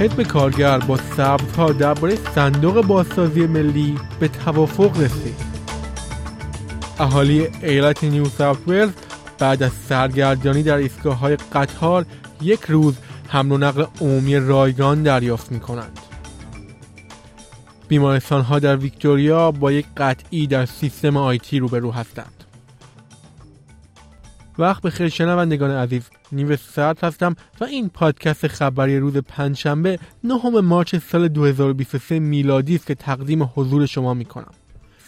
حزب کارگر با سبزها درباره صندوق بازسازی ملی به توافق رسید اهالی ایالت نیو ساوت ولز بعد از سرگردانی در ایستگاه های قطار یک روز حمل و نقل عمومی رایگان دریافت می کنند. بیمارستان ها در ویکتوریا با یک قطعی در سیستم آیتی روبرو هستند. وقت به خیر شنوندگان عزیز نیو سرد هستم و این پادکست خبری روز پنجشنبه نهم مارچ سال 2023 میلادی است که تقدیم حضور شما می کنم.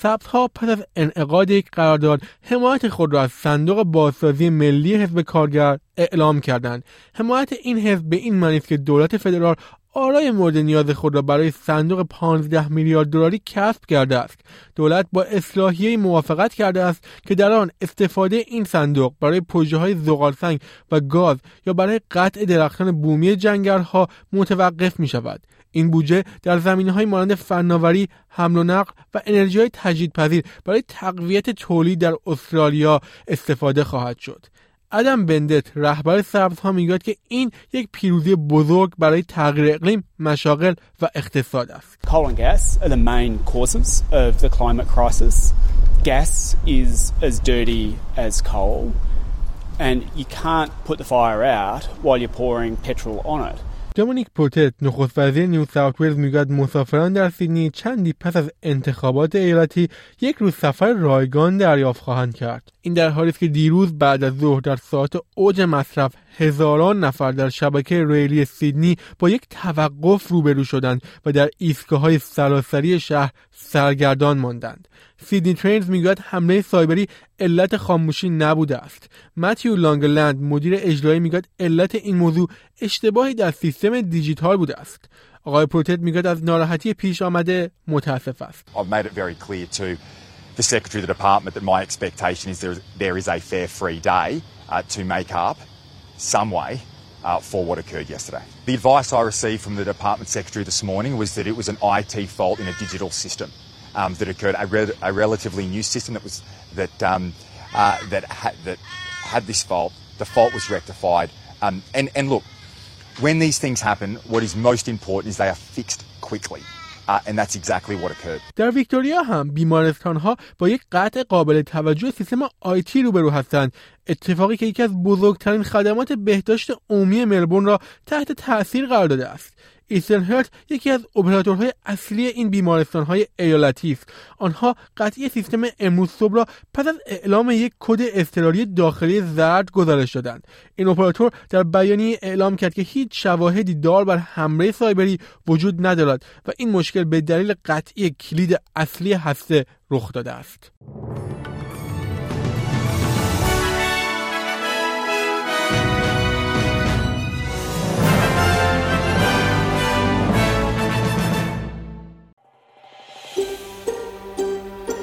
ها پس از انعقاد یک قرارداد حمایت خود را از صندوق بازسازی ملی حزب کارگر اعلام کردند حمایت این حزب به این معنی است که دولت فدرال آرای مورد نیاز خود را برای صندوق 15 میلیارد دلاری کسب کرده است دولت با اصلاحیه موافقت کرده است که در آن استفاده این صندوق برای پروژه های زغالسنگ و گاز یا برای قطع درختان بومی جنگلها متوقف می شود این بودجه در زمینه های مانند فناوری، حمل و نقل و انرژی های تجدیدپذیر برای تقویت تولید در استرالیا استفاده خواهد شد. ادم بندت رهبر ها می‌گوید که این یک پیروزی بزرگ برای تغییر اقلیم، مشاغل و اقتصاد است. Coal and gas are the main causes of the climate crisis. Gas is as dirty as coal and you can't put the fire out while you're pouring petrol on it. دومینیک پوتت نخست وزیر نیو ساوت ولز می‌گوید مسافران در سیدنی چندی پس از انتخابات ایالتی یک روز سفر رایگان دریافت خواهند کرد. این در حالی است که دیروز بعد از ظهر در ساعت اوج مصرف هزاران نفر در شبکه ریلی سیدنی با یک توقف روبرو شدند و در ایستگاه های سراسری شهر سرگردان ماندند. سیدنی ترینز می‌گوید حمله سایبری علت خاموشی نبوده است. متیو لانگلند مدیر اجرایی می‌گوید علت این موضوع اشتباهی در سیستم دیجیتال بوده است. آقای پروتت می‌گوید از ناراحتی پیش آمده متاسف است. The secretary of the department that my expectation is there, there is a fair free day uh, to make up. Some way uh, for what occurred yesterday. The advice I received from the department secretary this morning was that it was an IT fault in a digital system. um, that occurred, a, re- a, relatively new system that was that um, uh, that had that had this fault. The fault was rectified, um, and and look, when these things happen, what is most important is they are fixed quickly. Uh, and that's exactly what occurred. در ویکتوریا هم بیمارستان ها با یک قطع قابل توجه سیستم آیتی روبرو هستند اتفاقی که یکی از بزرگترین خدمات بهداشت عمومی ملبورن را تحت تاثیر قرار داده است Eastern Health یکی از اپراتورهای اصلی این بیمارستان های ایالتی است. آنها قطعی سیستم امروز را پس از اعلام یک کد اضطراری داخلی زرد گزارش دادند. این اپراتور در بیانیه اعلام کرد که هیچ شواهدی دال بر حمله سایبری وجود ندارد و این مشکل به دلیل قطعی کلید اصلی هسته رخ داده است.